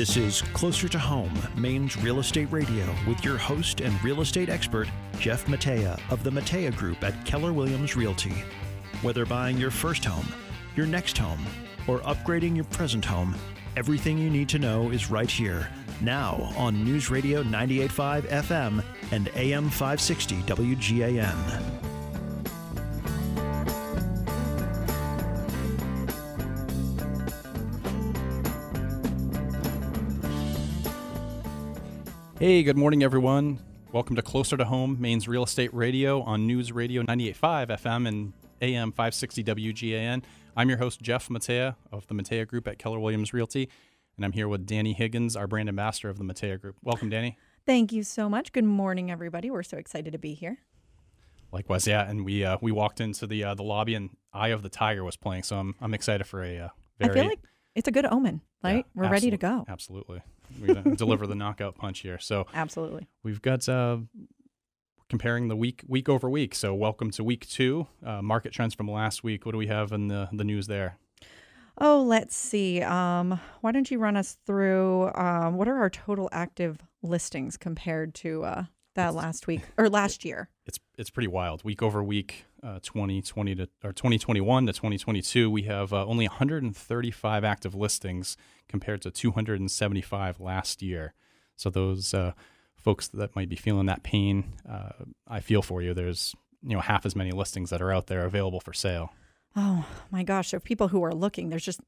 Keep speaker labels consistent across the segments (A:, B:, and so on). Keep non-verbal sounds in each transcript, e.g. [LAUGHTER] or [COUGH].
A: This is Closer to Home, Maine's Real Estate Radio, with your host and real estate expert, Jeff Matea of the Matea Group at Keller Williams Realty. Whether buying your first home, your next home, or upgrading your present home, everything you need to know is right here. Now on News Radio 985 FM and AM 560 WGAN.
B: Hey, good morning, everyone. Welcome to Closer to Home, Maine's Real Estate Radio on News Radio 98.5 FM and AM 560 WGAN. I'm your host, Jeff Matea of the Matea Group at Keller Williams Realty, and I'm here with Danni Higgins, our brand ambassador of the Matea Group. Welcome, Danni.
C: Thank you so much. Good morning, everybody. We're so excited to be here.
B: Likewise, yeah. And we uh, we walked into the uh, the lobby, and Eye of the Tiger was playing, so I'm I'm excited for a uh, very.
C: I feel like it's a good omen, right?
B: Yeah,
C: We're ready to go.
B: Absolutely, we're gonna [LAUGHS] deliver the knockout punch here. So
C: Absolutely.
B: We've got uh, comparing the week week over week. So welcome to week two. Uh, market trends from last week. What do we have in the the news there?
C: Oh, let's see. Um, why don't you run us through um, what are our total active listings compared to uh, that last week or last year?
B: It's it's pretty wild. Week over week, uh, 2020 to or 2021 to 2022, we have uh, only 135 active listings compared to 275 last year. So those uh, folks that might be feeling that pain, uh, I feel for you. There's you know half as many listings that are out there available for sale.
C: Oh my gosh! So people who are looking, there's just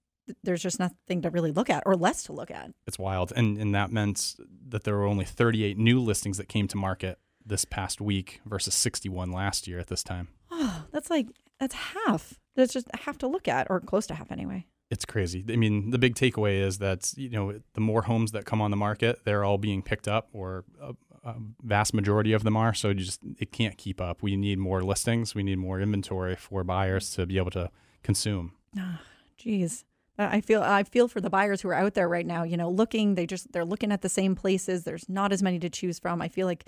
C: there's just nothing to really look at or less to look at.
B: It's wild. And and that meant that there were only 38 new listings that came to market this past week versus 61 last year at this time.
C: Oh, that's like that's half. That's just half to look at, or close to half anyway.
B: It's crazy. I mean, the big takeaway is that you know the more homes that come on the market, they're all being picked up, or a, a vast majority of them are. So just it can't keep up. We need more listings. We need more inventory for buyers to be able to consume.
C: Ah, Jeez. Uh, I feel I feel for the buyers who are out there right now, you know, looking, they just they're looking at the same places. There's not as many to choose from. I feel like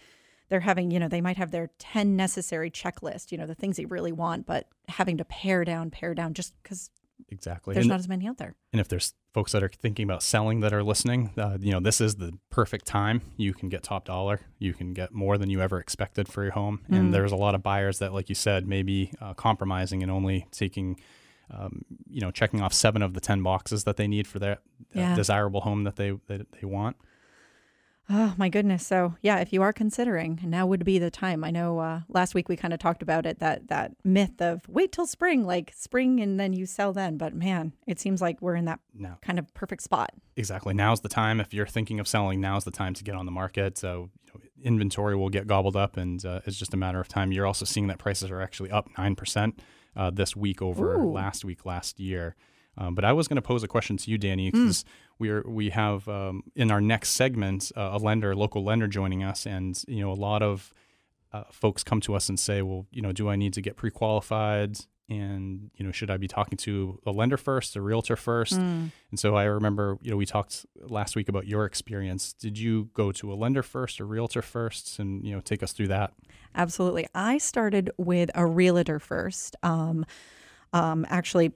C: they're having, you know, they might have their 10 necessary checklist, you know, the things they really want, but having to pare down, pare down just cuz
B: Exactly.
C: there's
B: And-
C: not as many out there.
B: And if there's folks that are thinking about selling that are listening, uh, you know, this is the perfect time. You can get top dollar. You can get more than you ever expected for your home.
C: Mm.
B: And there's a lot of buyers that, like you said, may be uh, compromising and only taking, um, you know, checking off seven of the 10 boxes that they need for their uh,
C: Yeah.
B: desirable home that they, that they want.
C: Oh my goodness. So yeah, if you are considering, now would be the time. I know uh, last week we kind of talked about it, that that myth of wait till spring, like spring and then you sell then. But man, it seems like we're in that
B: Now,
C: kind of perfect spot.
B: exactly. Now's the time. If you're thinking of selling, now's the time to get on the market. So, you know, inventory will get gobbled up, and uh, it's just a matter of time. You're also seeing that prices are actually up nine percent uh, this week over
C: Ooh.
B: last week, last year. Um, but I was going to pose a question to you, Danni, because we're we have um, in our next segment uh, a lender, a local lender, joining us, and you know a lot of uh, folks come to us and say, well, you know, do I need to get pre-qualified? And you know, should I be talking to a lender first, a realtor first?
C: Mm.
B: And so I remember, you know, we talked last week about your experience. Did you go to a lender first, a realtor first, and you know, take us through that?
C: Absolutely. I started with a realtor first, um, um, actually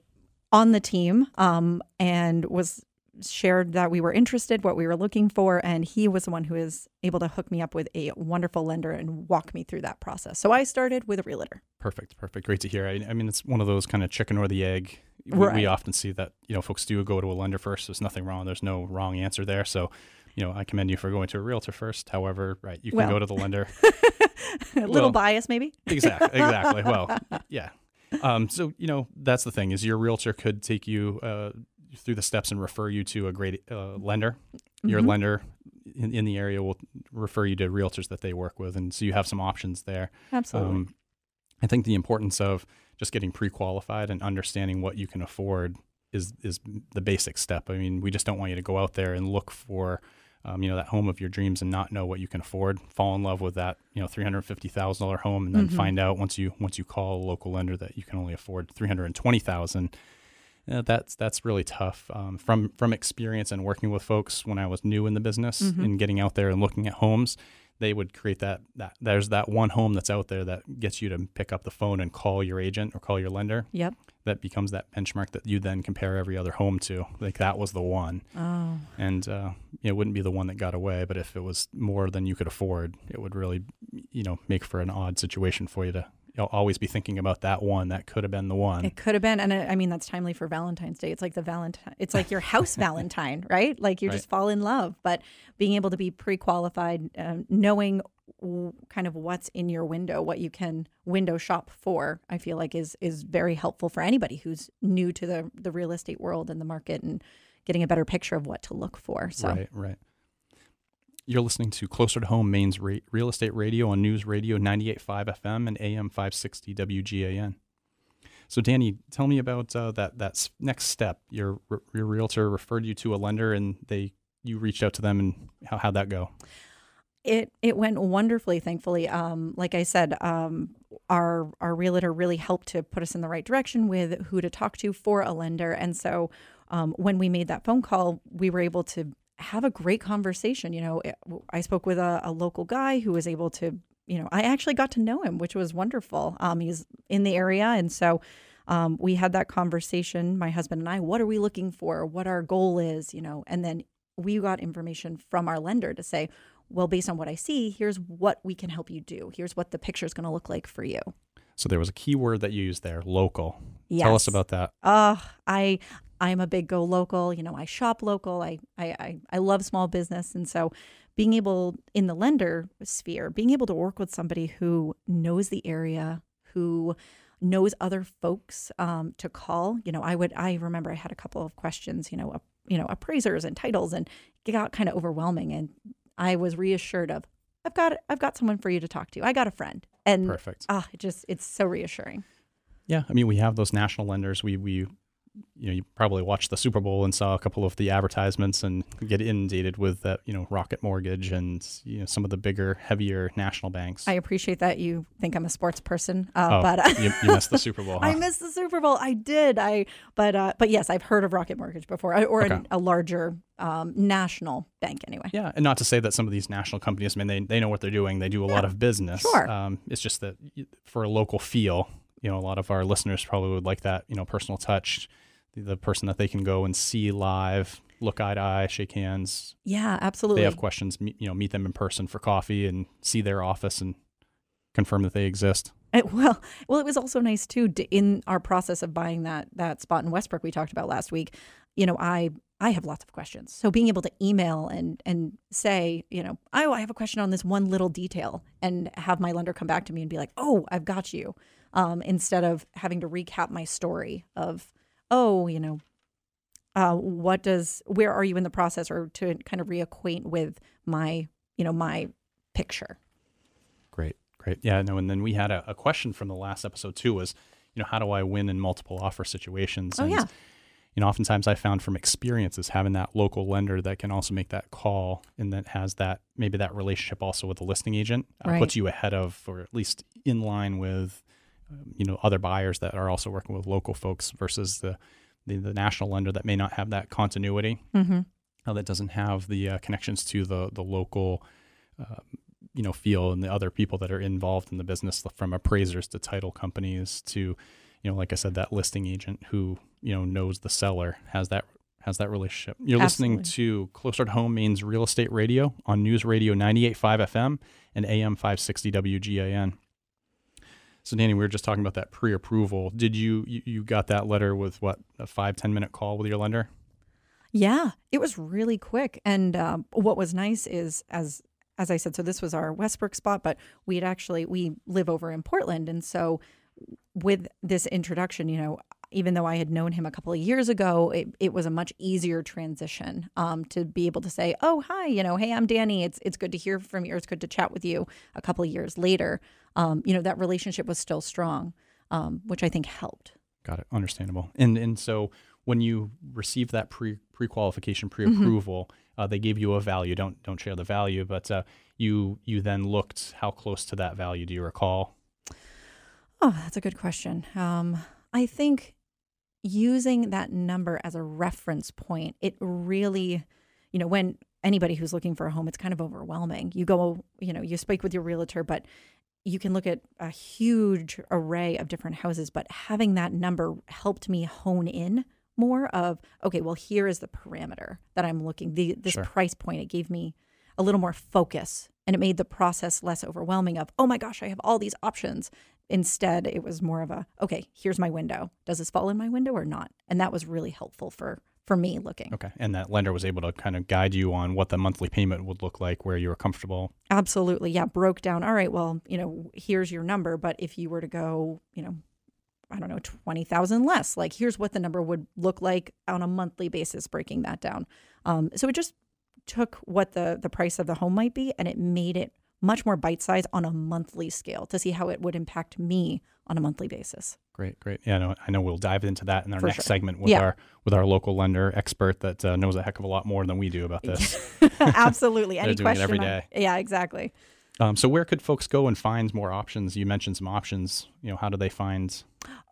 C: on the team, um, and was shared that we were interested, what we were looking for, and he was the one who was able to hook me up with a wonderful lender and walk me through that process. So I started with a realtor.
B: Perfect, perfect, great to hear. I, I mean, it's one of those kind of chicken or the egg. We,
C: Right.
B: we often see that you know folks do go to a lender first. There's nothing wrong. There's no wrong answer there. So. You know, I commend you for going to a realtor first. However, right, you can
C: Well.
B: go to the lender. [LAUGHS]
C: a little
B: Well,
C: bias, maybe.
B: exactly exactly well [LAUGHS] yeah um, so you know that's the thing is your realtor could take you uh, through the steps and refer you to a great uh, lender your
C: Mhm.
B: lender in, in the area will refer you to realtors that they work with and so you have some options there
C: Absolutely.
B: um, i think the importance of just getting pre-qualified and understanding what you can afford is is the basic step i mean we just don't want you to go out there and look for um, you know that home of your dreams and not know what you can afford fall in love with that you know $350000 home and then
C: Mhm.
B: find out once you once you call a local lender that you can only afford 320000 uh, that's that's really tough um, from from experience and working with folks when I was new in the business
C: Mhm.
B: and getting out there and looking at homes they would create that that there's that one home that's out there that gets you to pick up the phone and call your agent or call your lender.
C: Yep.
B: That becomes that benchmark that you then compare every other home to. Like that was the one.
C: Oh.
B: And uh, it wouldn't be the one that got away, but if it was more than you could afford, it would really, you know, make for an odd situation for you to you know, always be thinking about that one that could have been the one.
C: It could have been, and I mean that's timely for Valentine's Day. It's like the Valentine. It's like your house [LAUGHS] Valentine, right? Like you
B: Right.
C: just fall in love. But being able to be pre-qualified, um, knowing w- kind of what's in your window, what you can window shop for, I feel like is is very helpful for anybody who's new to the the real estate world and the market and getting a better picture of what to look for. So
B: Right, right. You're listening to Closer to Home Maine's Real Estate Radio on News Radio 98.5 FM and AM 560 WGAN. So, Danni, tell me about uh, that that next step. Your your realtor referred you to a lender, and they you reached out to them, and how how'd that go?
C: It it went wonderfully, thankfully. Um, like I said, um, our our realtor really helped to put us in the right direction with who to talk to for a lender, and so um, when we made that phone call, we were able to have a great conversation. You know, I spoke with a, a local guy who was able to, you know, I actually got to know him, which was wonderful. Um, he's in the area, and so um, we had that conversation, my husband and I. What are we looking for? What our goal is, you know, and then we got information from our lender to say, well, based on what I see, here's what we can help you do. Here's what the picture is going to look like for you.
B: So there was a key word that you used there, local. Tell us about that.
C: Uh, I I'm a big go local. You know, I shop local. I, I I I love small business, and so being able in the lender sphere, being able to work with somebody who knows the area, who knows other folks um, to call. You know, I would I remember I had a couple of questions. You know, uh, you know appraisers and titles, and it got kind of overwhelming, and I was reassured of. I've got I've got someone for you to talk to. I got a friend, and
B: Perfect.
C: ah, it just it's so reassuring.
B: Yeah, I mean, we have those national lenders. We we you know, you probably watched the Super Bowl and saw a couple of the advertisements and get inundated with that, you know, Rocket Mortgage and you know some of the bigger, heavier national banks.
C: I appreciate that you think I'm a sports person, uh,
B: oh,
C: but uh,
B: you, you missed the Super Bowl. [LAUGHS]
C: I missed the Super Bowl. I did. I but uh, but yes, I've heard of Rocket Mortgage before, uh, or
B: Okay.
C: a, a larger um, national bank anyway.
B: Yeah, and not to say that some of these national companies, I mean, they, they know what they're doing. They do a lot of business.
C: sure.
B: Um, it's just that for a local feel, you know, a lot of our listeners probably would like that, you know, personal touch, the, the person that they can go and see live, look eye to eye, shake hands.
C: Yeah, absolutely.
B: they have questions, meet, you know, meet them in person for coffee and see their office and confirm that they exist.
C: It- well, well, it was also nice too to, in our process of buying that that spot in Westbrook we talked about last week. You know, I I have lots of questions, so being able to email and and say, you know, oh, I have a question on this one little detail, and have my lender come back to me and be like, oh, I've got you, um, instead of having to recap my story of, oh, you know, uh, what does where are you in the process, or to kind of reacquaint with my you know my picture.
B: Great, great. Yeah, no, and then we had a, a question from the last episode too was, you know, how do I win in multiple offer situations?
C: Oh,
B: and,
C: yeah.
B: You know, oftentimes I found from experiences having that local lender that can also make that call and that has that maybe that relationship also with the listing agent uh,
C: Right.
B: puts you ahead of or at least in line with, you know, other buyers that are also working with local folks versus the the, the national lender that may not have that continuity
C: Mm-hmm.
B: uh, that doesn't have the uh, connections to the the local, uh, you know, feel and the other people that are involved in the business, from appraisers to title companies to, you know, like I said, that listing agent who you know knows the seller has that has that relationship. You're listening to Closer to Home Maine's Real Estate Radio on News Radio 98.5 FM and AM 560 WGAN. So Danni, we were just talking about that pre-approval. Did you you, got that letter with what a five ten minute call with your lender?
C: Yeah, it was really quick. And um, what was nice is, as as I said, so this was our Westbrook spot, but we had actually we live over in Portland, and so with this introduction, you know, even though I had known him a couple of years ago, it, it was a much easier transition um, to be able to say, "Oh, hi, you know, hey, I'm Danni. It's it's good to hear from you. It's good to chat with you." A couple of years later, um, you know, that relationship was still strong, um, which I think helped.
B: Got it. Understandable. And and so when you received that pre pre qualification pre approval, uh, they gave you a value. Don't don't share the value, but uh, you you then looked how close to that value. Do you recall?
C: Oh, that's a good question. Um, I think using that number as a reference point, it really, you know, when anybody who's looking for a home, it's kind of overwhelming. You go, you know, you speak with your realtor, but you can look at a huge array of different houses. But having that number helped me hone in more of, okay, well, here is the parameter that I'm looking, the, this
B: Sure.
C: price point. It gave me a little more focus and it made the process less overwhelming of, oh my gosh, I have all these options. Instead, it was more of a, okay, here's my window. Does this fall in my window or not? And that was really helpful for for me looking.
B: Okay. And that lender was able to kind of guide you on what the monthly payment would look like where you were comfortable.
C: Absolutely. Yeah. Broke down. All right. Well, you know, here's your number. But if you were to go, you know, I don't know, 20,000 less, like here's what the number would look like on a monthly basis, breaking that down. Um, so it just took what the, the price of the home might be and it made it much more bite size on a monthly scale to see how it would impact me on a monthly basis.
B: Great, great. Yeah, I know, I know we'll dive into that in our
C: For
B: next
C: sure.
B: segment with
C: Yeah.
B: our with our local lender expert that uh, knows a heck of a lot more than we do about this. [LAUGHS]
C: Absolutely. Any
B: They're doing it
C: question?
B: every day.
C: yeah, exactly.
B: um, so where could folks go and find more options? You mentioned some options. You know, how do they find?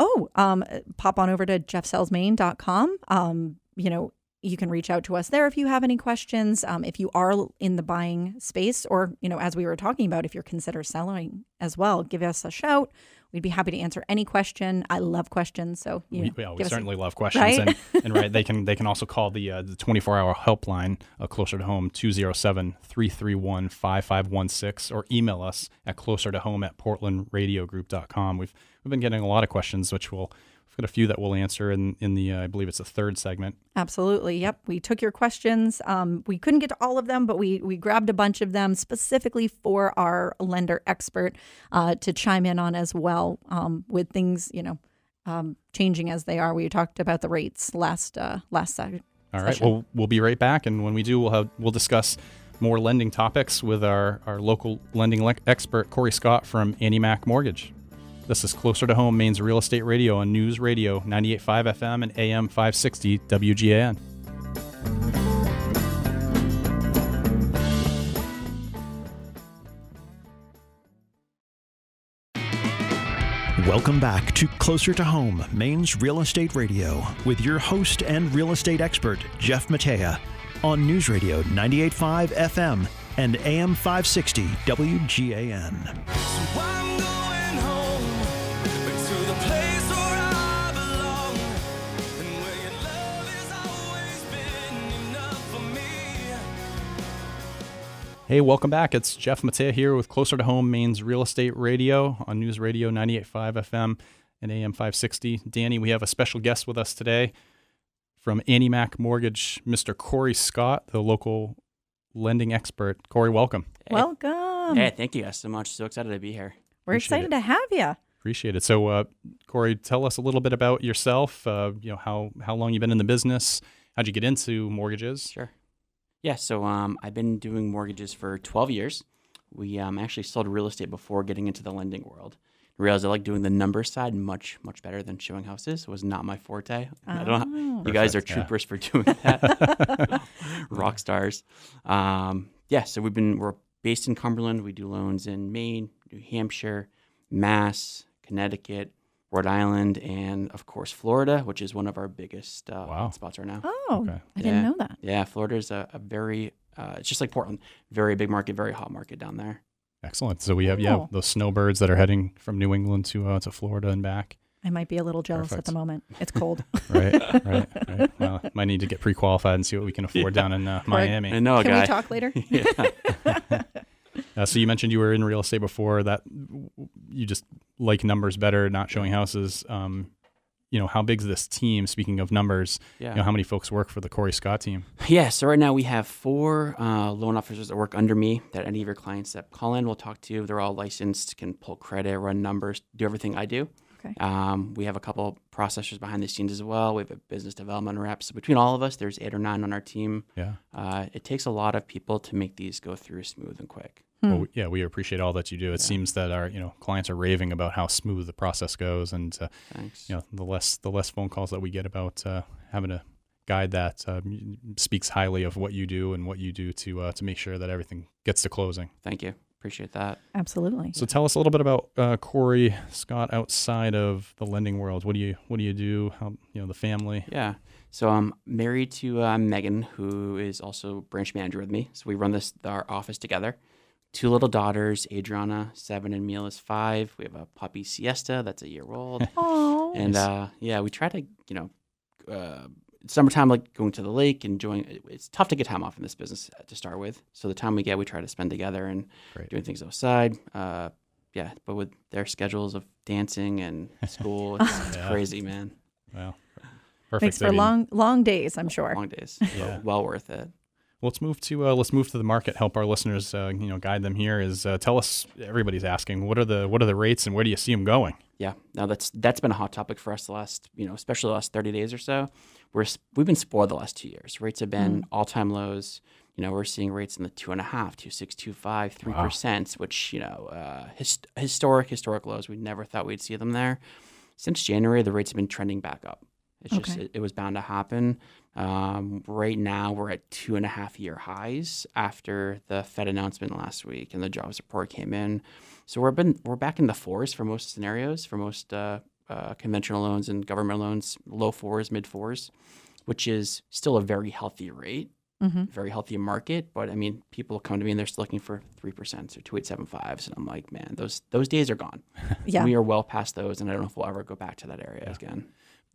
C: Oh, um, pop on over to jeffsellsmain.com. Um, you know, you can reach out to us there if you have any questions. Um, if you are in the buying space, or you know, as we were talking about, if you're consider selling as well, give us a shout. We'd be happy to answer any question. I love questions, so you
B: we
C: know,
B: well, we
C: us a-
B: certainly love questions,
C: right?
B: and, and right, they can [LAUGHS] they can also call the uh, the 24 hour helpline uh, closer to home 207-331-5516 or email us at closer to home at portlandradiogroup.com. We've we've been getting a lot of questions, which we'll we've got a few that we'll answer in in the uh, I believe it's the third segment.
C: Absolutely. Yep. We took your questions. Um, we couldn't get to all of them, but we we grabbed a bunch of them specifically for our lender expert uh, to chime in on as well um, with things you know um, changing as they are. We talked about the rates last uh, last session.
B: All right. Well, we'll be right back, and when we do, we'll have we'll discuss more lending topics with our our local lending le- expert Corey Scott from AnnieMac Mortgage. This is closer to home, Maine's real estate radio on News Radio 98.5 FM and AM 560 WGAN.
A: Welcome back to Closer to Home, Maine's Real Estate Radio, with your host and real estate expert, Jeff Matea, on News Radio 98.5 FM and AM 560 WGAN.
D: So
B: Hey, welcome back. It's Jeff Matea here with Closer to Home, Maine's real estate radio on News Radio 98.5 FM and AM 560. Danni, we have a special guest with us today from AnnieMac Mortgage, Mr. Corey Scott, the local lending expert. Corey, welcome.
E: Hey.
C: Welcome.
E: Hey, thank you guys so much. So excited to be here.
C: We're
B: appreciate
C: excited
B: it.
C: to have you.
B: Appreciate it. So, uh, Corey, tell us a little bit about yourself. Uh, you know how how long you've been in the business. How'd you get into mortgages?
E: Sure. Yeah, so um, I've been doing mortgages for 12 years. We um, actually sold real estate before getting into the lending world. Realized I like doing the number side much, much better than showing houses. It was not my forte. I don't.
C: Oh.
E: You guys are
B: Perfect, yeah.
E: troopers for doing that. [LAUGHS] Rock stars. Um, yeah, so we've been we're based in Cumberland. We do loans in Maine, New Hampshire, Mass, Connecticut, Rhode Island, and of course Florida, which is one of our biggest uh,
B: Wow.
E: spots right now.
C: Oh,
B: Okay.
C: I didn't
E: Yeah.
C: know that.
E: Yeah, Florida is a, a very, uh, it's just like Portland, very big market, very hot market down there.
B: Excellent. So we have yeah
C: Cool.
B: those snowbirds that are heading from New England to uh, to Florida and back.
C: I might be a little jealous
B: Perfect.
C: at the moment. It's cold. [LAUGHS]
B: Right, right, right. [LAUGHS] Well, might need to get pre-qualified and see what we can afford down in uh, Miami.
E: I know,
C: Can
E: guy.
C: we talk later? [LAUGHS]
E: yeah.
B: Uh, so you mentioned you were in real estate before. That you just like numbers better, not showing houses. Um, you know, how big's this team? Speaking of numbers,
E: yeah.
B: you know, how many folks work for the Corey Scott team?
E: Yeah, so right now we have four uh, loan officers that work under me that any of your clients that call in will talk to. They're all licensed, can pull credit, run numbers, do everything I do.
C: Okay.
E: Um, we have a couple processors behind the scenes as well. We have a business development rep. So between all of us, there's eight or nine on our team.
B: Yeah.
E: Uh, it takes a lot of people to make these go through smooth and quick.
C: Hmm.
B: Well, yeah, we appreciate all that you do. It seems that our you know clients are raving about how smooth the process goes, and uh, you know the less the less phone calls that we get about uh, having a guide that uh, speaks highly of what you do and what you do to uh, to make sure that everything gets to closing.
E: Thank you. Appreciate that.
C: Absolutely.
B: So tell us a little bit about uh, Corey Scott outside of the lending world. What do you What do you do? How you know the family?
E: Yeah. So I'm married to uh, Megan, who is also branch manager with me. So we run this our office together. Two little daughters, Adriana, seven, and Mila is five. We have a puppy Siesta that's a year old. [LAUGHS]
C: Oh,
E: and uh, yeah, we try to, you know, uh, summertime like going to the lake, and enjoying. It's tough to get time off in this business uh, to start with. So the time we get, we try to spend together and
B: Great.
E: doing things outside. Uh, yeah, but with their schedules of dancing and [LAUGHS] school, [LAUGHS] it's, it's
B: Yeah.
E: crazy, man.
B: Well, perfect.
C: makes for long, long days. I'm sure.
E: Long days,
B: Yeah.
E: but well worth it.
B: Let's move to uh, let's move to the market. Help our listeners, uh, you know, guide them here. Is uh, tell us. Everybody's asking what are the what are the rates and where do you see them going?
E: Yeah, now that's that's been a hot topic for us the last, you know, especially the last thirty days or so. We're we've been spoiled the last two years. Rates have been all time lows. You know, we're seeing rates in the two and a half, two six, two five, three percent, which you know, uh, hist- historic historic lows. We never thought we'd see them there. Since January, the rates have been trending back up. It's just it, it was bound to happen. Um, right now, we're at two and a half year highs after the Fed announcement last week and the jobs report came in. So we're been we're back in the fours for most scenarios, for most uh, uh, conventional loans and government loans, low fours, mid fours, which is still a very healthy rate,
C: hmm
E: very healthy market. But I mean, people come to me and they're still looking for three percent or two eight seven fives, and I'm like, man, those those days are gone. [LAUGHS]
C: Yeah.
E: we are well past those, and I don't know if we'll ever go back to that area again.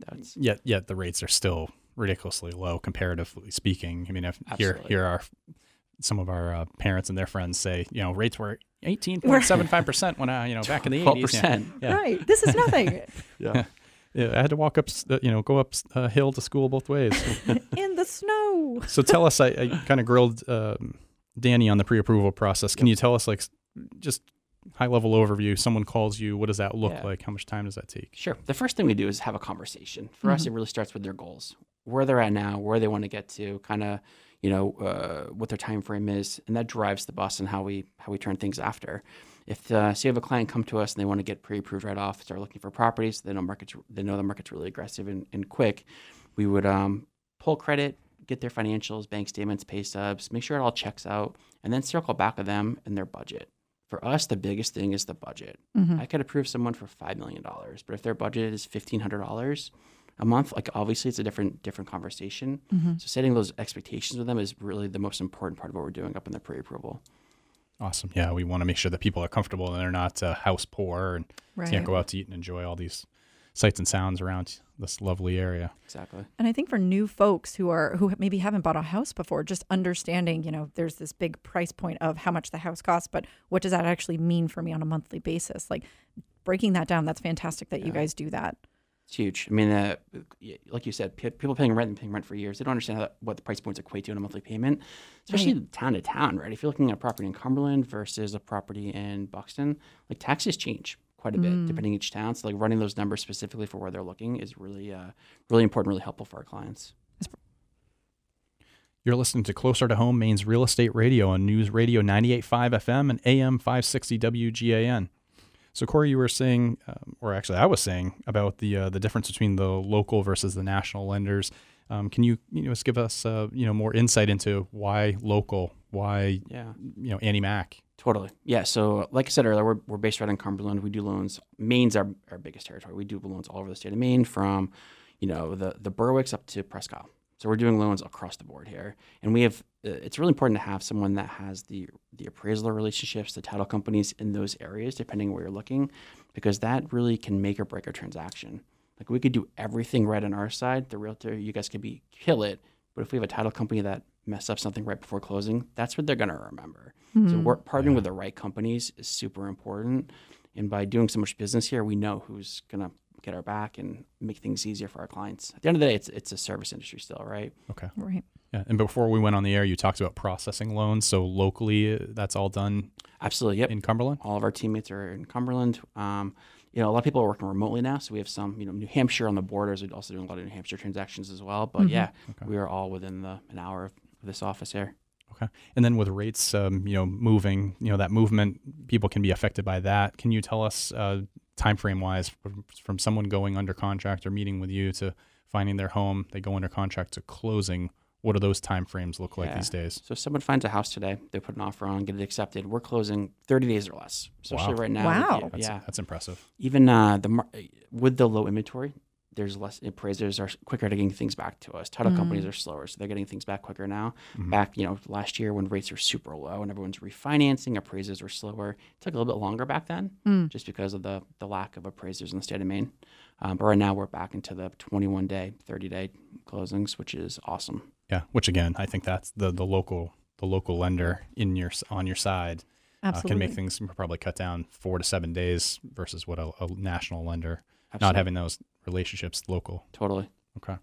E: That's
B: Yet yet the rates are still ridiculously low comparatively speaking. I mean, if here
E: Absolutely.
B: here are some of our uh, parents and their friends say, you know, rates were eighteen point seven five percent [LAUGHS] when I, you know, back in the
E: twelve
B: eighties. Yeah.
E: percent.
B: Yeah.
C: Right. This is nothing [LAUGHS]
E: Yeah.
B: Yeah, I had to walk up, uh, you know, go up a hill to school both ways. [LAUGHS]
C: in the snow.
B: so tell us, I, I kind of grilled um, Danni on the pre-approval process. Can you tell us, like, s- just high-level overview? Someone calls you. What does that look
E: Yeah.
B: like? How much time does that take?
E: Sure. The first thing we do is have a conversation. For us, it really starts with their goals, where they're at now, where they want to get to, kind of, you know, uh, what their time frame is, and that drives the bus and how we how we turn things after. If uh, say you have a client come to us and they want to get pre-approved right off, start looking for properties, they know markets, they know the market's really aggressive and, and quick. We would um, pull credit, get their financials, bank statements, pay stubs, make sure it all checks out, and then circle back with them and their budget. For us, the biggest thing is the budget. I could approve someone for five million dollars, but if their budget is fifteen hundred dollars a month, like obviously it's a different different conversation. So setting those expectations with them is really the most important part of what we're doing up in the pre-approval.
B: Awesome. Yeah, we want to make sure that people are comfortable and they're not uh, house poor and
C: Right.
B: can't go out to eat and enjoy all these sights and sounds around this lovely area.
E: Exactly.
C: And I think for new folks who are who maybe haven't bought a house before, just understanding, you know, there's this big price point of how much the house costs, but what does that actually mean for me on a monthly basis? Like breaking that down, that's fantastic that you guys do that.
E: It's huge. I mean, uh, like you said, pe- people paying rent and paying rent for years, they don't understand how, what the price points equate to on a monthly payment, especially town to town, right? If you're looking at a property in Cumberland versus a property in Buxton, like taxes change quite a bit depending each town. So like running those numbers specifically for where they're looking is really, uh, really important, really helpful for our clients.
B: You're listening to Closer to Home, Maine's Real Estate Radio on News Radio 98.5 FM and AM 560 WGAN. So, Corey, you were saying, um, or actually, I was saying about the uh, the difference between the local versus the national lenders. Um, can you, you know, just give us, uh, you know, more insight into why local, why,
E: Yeah.
B: you know, AnnieMac?
E: Totally. Yeah. So, like I said earlier, we're, we're based right in Cumberland. We do loans. Maine's our, our biggest territory. We do loans all over the state of Maine, from you know the the Berwicks up to Prescott. So we're doing loans across the board here, and we have. Uh, it's really important to have someone that has the the appraisal relationships, the title companies in those areas, depending where you're looking, because that really can make or break a transaction. Like we could do everything right on our side. The realtor, you guys could be kill it, but if we have a title company that mess up something right before closing, that's what they're going to remember. So we're partnering with the right companies is super important. And by doing so much business here, we know who's going to get our back and make things easier for our clients. At the end of the day, it's it's a service industry still, right?
B: Okay.
C: Right.
B: Yeah. And before we went on the air, you talked about processing loans. So, locally, uh, that's all done
E: Absolutely. Yep.
B: in Cumberland?
E: All of our teammates are in Cumberland. Um, you know, a lot of people are working remotely now, so we have some, you know, New Hampshire on the borders. We're also doing a lot of New Hampshire transactions as well. But yeah, we are all within the an hour of this office here.
B: Okay. And then with rates, um, you know, moving, you know, that movement, people can be affected by that. Can you tell us, uh, time frame wise, from, from someone going under contract or meeting with you to finding their home, they go under contract to closing? what do those time frames look like
E: Yeah.
B: these days?
E: So if someone finds a house today, they put an offer on, get it accepted. We're closing 30 days or less, especially
B: Wow.
E: right now.
C: Wow.
E: with
B: That's,
E: yeah.
B: that's impressive.
E: Even uh, the mar- with the low inventory, there's less appraisers are quicker to getting things back to us. Title companies are slower, so they're getting things back quicker now. Back, you know, last year when rates were super low and everyone's refinancing, appraisers were slower. It took a little bit longer back then, just because of the the lack of appraisers in the state of Maine. Um, but right now we're back into the 21 day, 30 day closings, which is awesome.
B: Yeah, which again, I think that's the the local the local lender in your on your side uh, can make things probably cut down four to seven days versus what a, a national lender not having those relationships local.
E: Totally.
B: Okay.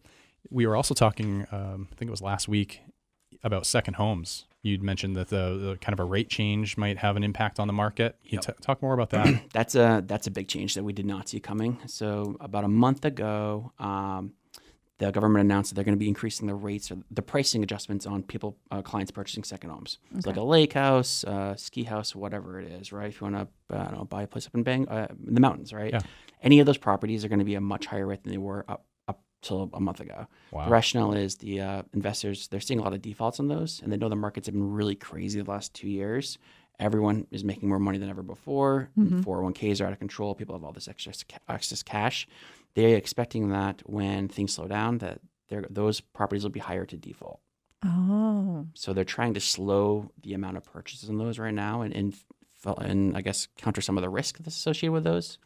B: We were also talking, um, I think it was last week, about second homes. You'd mentioned that the, the kind of a rate change might have an impact on the market. Can you t- talk more about that? [CLEARS THROAT]
E: that's a that's a big change that we did not see coming. So about a month ago, um, the government announced that they're going to be increasing the rates or the pricing adjustments on people uh, clients purchasing second homes. It's like a lake house, uh, ski house, whatever it is, right? If you want to, uh, I don't know, buy a place up in Bang, uh, in the mountains, right?
B: Yeah.
E: Any of those properties are going to be a much higher rate than they were up up till a month ago.
B: Wow.
E: The rationale is the uh, investors they're seeing a lot of defaults on those, and they know the markets have been really crazy the last two years. Everyone is making more money than ever before. 401ks are out of control. People have all this extra excess cash. They're expecting that when things slow down, that those properties will be higher to default.
C: Oh,
E: So they're trying to slow the amount of purchases on those right now, and and, and I guess counter some of the risk that's associated with those.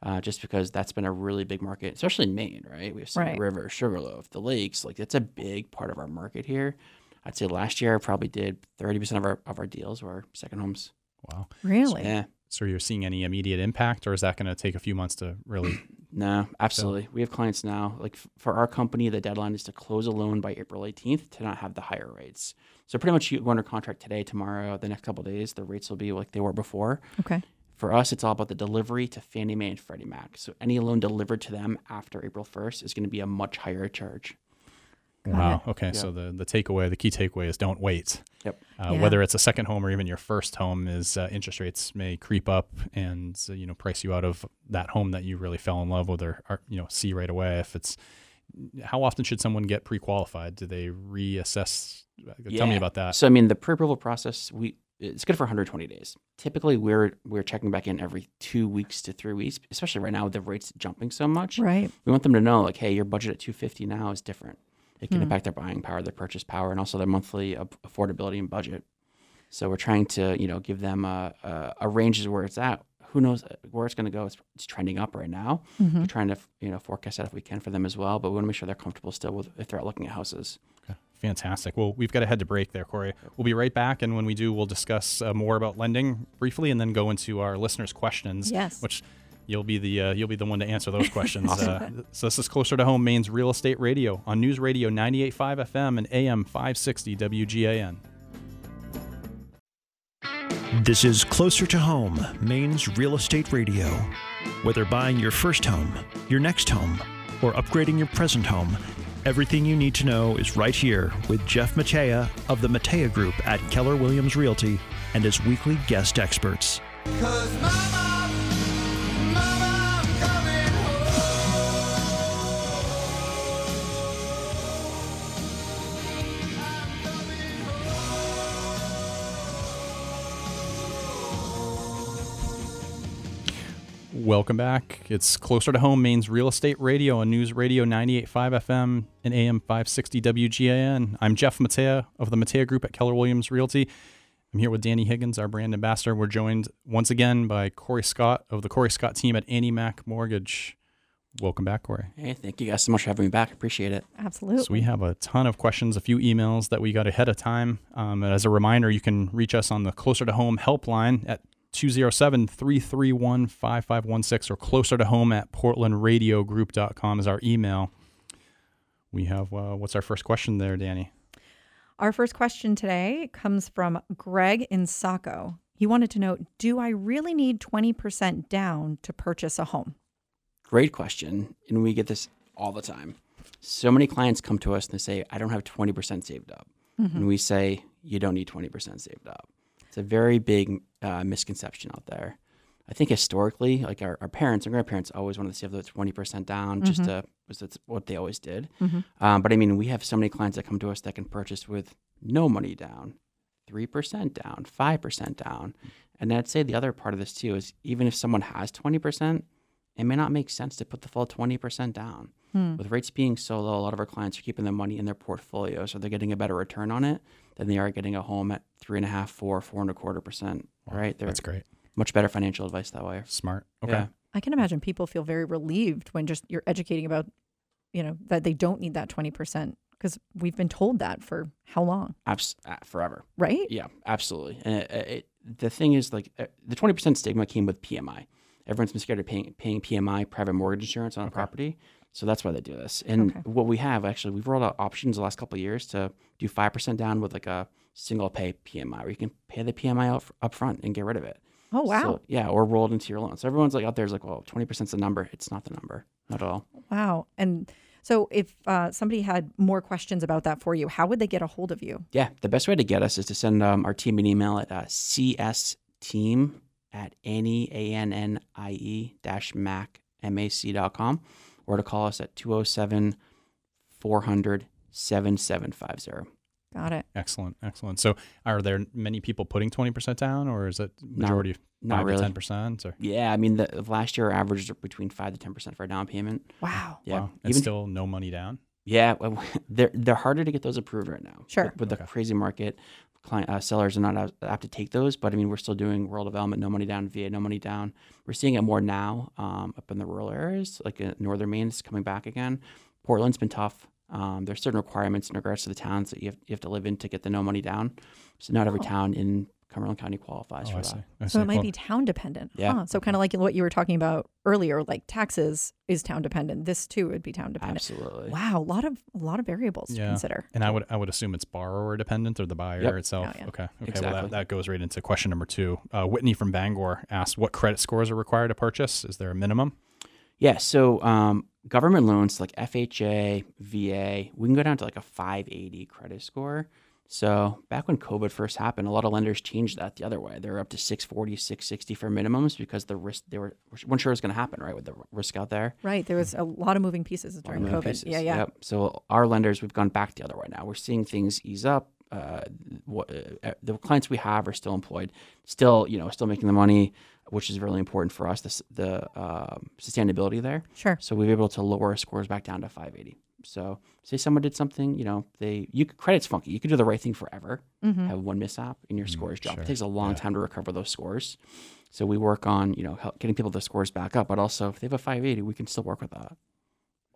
E: Uh, just because that's been a really big market, especially in Maine, right? We have Sun
C: Right.
E: River, Sugarloaf, the lakes. Like that's a big part of our market here. I'd say last year I probably did thirty percent of our of our deals were second homes.
B: Wow.
C: really?
E: Yeah,
B: So you're seeing any immediate impact, or is that going to take a few months to really?
E: No, absolutely. We have clients now. Like f- for our company, the deadline is to close a loan by April eighteenth to not have the higher rates. So pretty much you go under contract today, tomorrow, the next couple of days, the rates will be like they were before.
C: Okay.
E: For us, it's all about the delivery to Fannie Mae and Freddie Mac. So any loan delivered to them after April 1st is going to be a much higher charge.
C: Got
B: wow.
C: it.
B: Okay. So the the takeaway, the key takeaway is don't wait.
E: Yep.
B: Uh,
C: Yeah.
B: Whether it's a second home or even your first home, is uh, interest rates may creep up and uh, you know price you out of that home that you really fell in love with or, or you know see right away. If it's how often should someone get pre-qualified? Do they reassess? Uh, Tell me about that.
E: So I mean, the pre-approval process we it's good for 120 days. Typically, we're we're checking back in every two weeks to three weeks, especially right now with the rates jumping so much.
C: Right.
E: We want them to know, like, hey, your budget at 250 now is different. It can hmm. impact their buying power, their purchase power, and also their monthly ab- affordability and budget. So we're trying to, you know, give them a, a, a range of where it's at. Who knows uh, where it's going to go? It's, it's trending up right now. Mm-hmm. We're trying to, you know, forecast that if we can for them as well. But we want to make sure they're comfortable still with if they're out looking at houses.
B: Fantastic. Well, we've got to head to break there, Corey. We'll be right back, and when we do, we'll discuss uh, more about lending briefly, and then go into our listeners' questions.
C: Yes.
B: Which you'll be the uh, you'll be the one to answer those questions. [LAUGHS] uh, so this is closer to home, Maine's real estate radio on News Radio 98.5 FM and AM 560 WGAN.
A: This is Closer to Home, Maine's real estate radio. Whether buying your first home, your next home, or upgrading your present home, everything you need to know is right here with Jeff Matea of the Matea Group at Keller Williams Realty and his weekly guest experts.
B: Welcome back. It's closer to home, Maine's real estate radio on News Radio 98.5 FM and AM 560 WGAN. I'm Jeff Matea of the Matea Group at Keller Williams Realty. I'm here with Danni Higgins, our brand ambassador. We're joined once again by Corey Scott of the Corey Scott team at AnnieMac Mortgage. Welcome back, Corey.
E: Hey, thank you guys so much for having me back. Appreciate it.
C: Absolutely.
B: So we have a ton of questions, a few emails that we got ahead of time. Um, and as a reminder, you can reach us on the Closer to Home helpline at 207-331-5516 or closer to home at portlandradiogroup.com is our email. We have, uh, what's our first question there, Danni?
C: Our first question today comes from Greg in Saco. He wanted to know Do I really need 20% down to purchase a home?
E: Great question. And we get this all the time. So many clients come to us and they say, I don't have 20% saved up. And we say, You don't need 20% saved up. It's a very big uh, misconception out there. I think historically, like our, our parents and grandparents always wanted to save the 20% down just to because that's what they always did.
C: Mhm.
E: Um, but I mean, we have so many clients that come to us that can purchase with no money down, three percent down, five percent down, and I'd say the other part of this too is even if someone has twenty percent, it may not make sense to put the full twenty percent down.
C: Hmm.
E: With rates being so low, a lot of our clients are keeping their money in their portfolio, so they're getting a better return on it than they are getting a home at three and a half, four, four and a quarter percent. Right? They're
B: That's great.
E: much better financial advice that way.
B: Smart. Okay.
E: Yeah.
C: I can imagine people feel very relieved when just you're educating about, you know, that they don't need that 20% because we've been told that for how long,
E: Abs- uh, forever.
C: right?
E: Yeah, absolutely. And it, it, the thing is, like, uh, the twenty percent stigma came with PMI. Everyone's been scared of paying paying PMI, private mortgage insurance on a property, so that's why they do this. And
C: Okay.
E: what we have actually, we've rolled out options the last couple of years to do five percent down with like a single pay PMI, where you can pay the PMI up, up front and get rid of it.
C: Oh, wow.
E: So, yeah, or rolled into your loan. So everyone's like out there is like, well, 20% is the number. It's not the number, not at all.
C: Wow. And so if uh, somebody had more questions about that for you, how would they get a hold of you?
E: Yeah, the best way to get us is to send um, our team an email at uh, csteam at any, A-N-N-I-E dash mac, M-A-C dot com, or to call us at 207 400 7750.
C: Got it.
B: Excellent. Excellent. So, are there many people putting 20% down, or is it majority
E: not
B: 5
E: really.
B: to 10%? Or,
E: Yeah, I mean, the, last year our average is between 5 to 10% for a down payment.
C: Wow.
E: Yeah.
B: wow. And
E: Even-
B: still no money down?
E: Yeah, well, [LAUGHS] they're they're harder to get those approved right now.
C: Sure.
E: With, with the crazy market, client uh, sellers are not apt to take those. But I mean, we're still doing rural development, no money down, VA, no money down. We're seeing it more now um, up in the rural areas, like uh, northern Maine is coming back again. Portland's been tough. Um, there's certain requirements in regards to the towns that you have, you have to live in to get the no money down. So not every
C: Oh.
E: town in Cumberland County qualifies
B: Oh,
E: for
B: I
E: that.
B: see. I
C: So
B: see.
C: it might
B: Well,
C: be town dependent.
E: Yeah.
C: Huh. So kind of like what you were talking about earlier, like taxes is town dependent. This too would be town dependent.
E: Absolutely.
C: Wow, a lot of a lot of variables to consider.
B: And I would I would assume it's borrower dependent or the buyer
E: Yep.
B: itself.
C: Oh, yeah.
B: Okay. Okay. Well, that, that goes right into question number two. Uh, Whitney from Bangor asked, "What credit scores are required to purchase? Is there a minimum?"
E: Yeah, so um, government loans like FHA, VA, we can go down to like a 580 credit score. So back when COVID first happened, a lot of lenders changed that the other way. They were up to 640, 660 for minimums because the risk they were weren't sure it was going to happen, right? With the risk out there.
C: Right. There was a lot of moving pieces during
E: Moving
C: COVID.
E: pieces.
C: Yeah, yeah.
E: Yep. So our lenders, we've gone back the other way now. We're seeing things ease up. Uh, what, uh, the clients we have are still employed, still you know still making the money, which is really important for us. The the um, sustainability there.
C: Sure.
E: So we've been able to lower our scores back down to 580. So say someone did something, you know, they you could, credit's funky. You could do the right thing forever,
C: Mm-hmm.
E: have one mishap, and your
B: Mm,
E: scores drop.
B: sure.
E: It takes a long
B: Yeah.
E: time to recover those scores. So we work on, you know, help, getting people the scores back up. But also, if they have a 580, we can still work with that.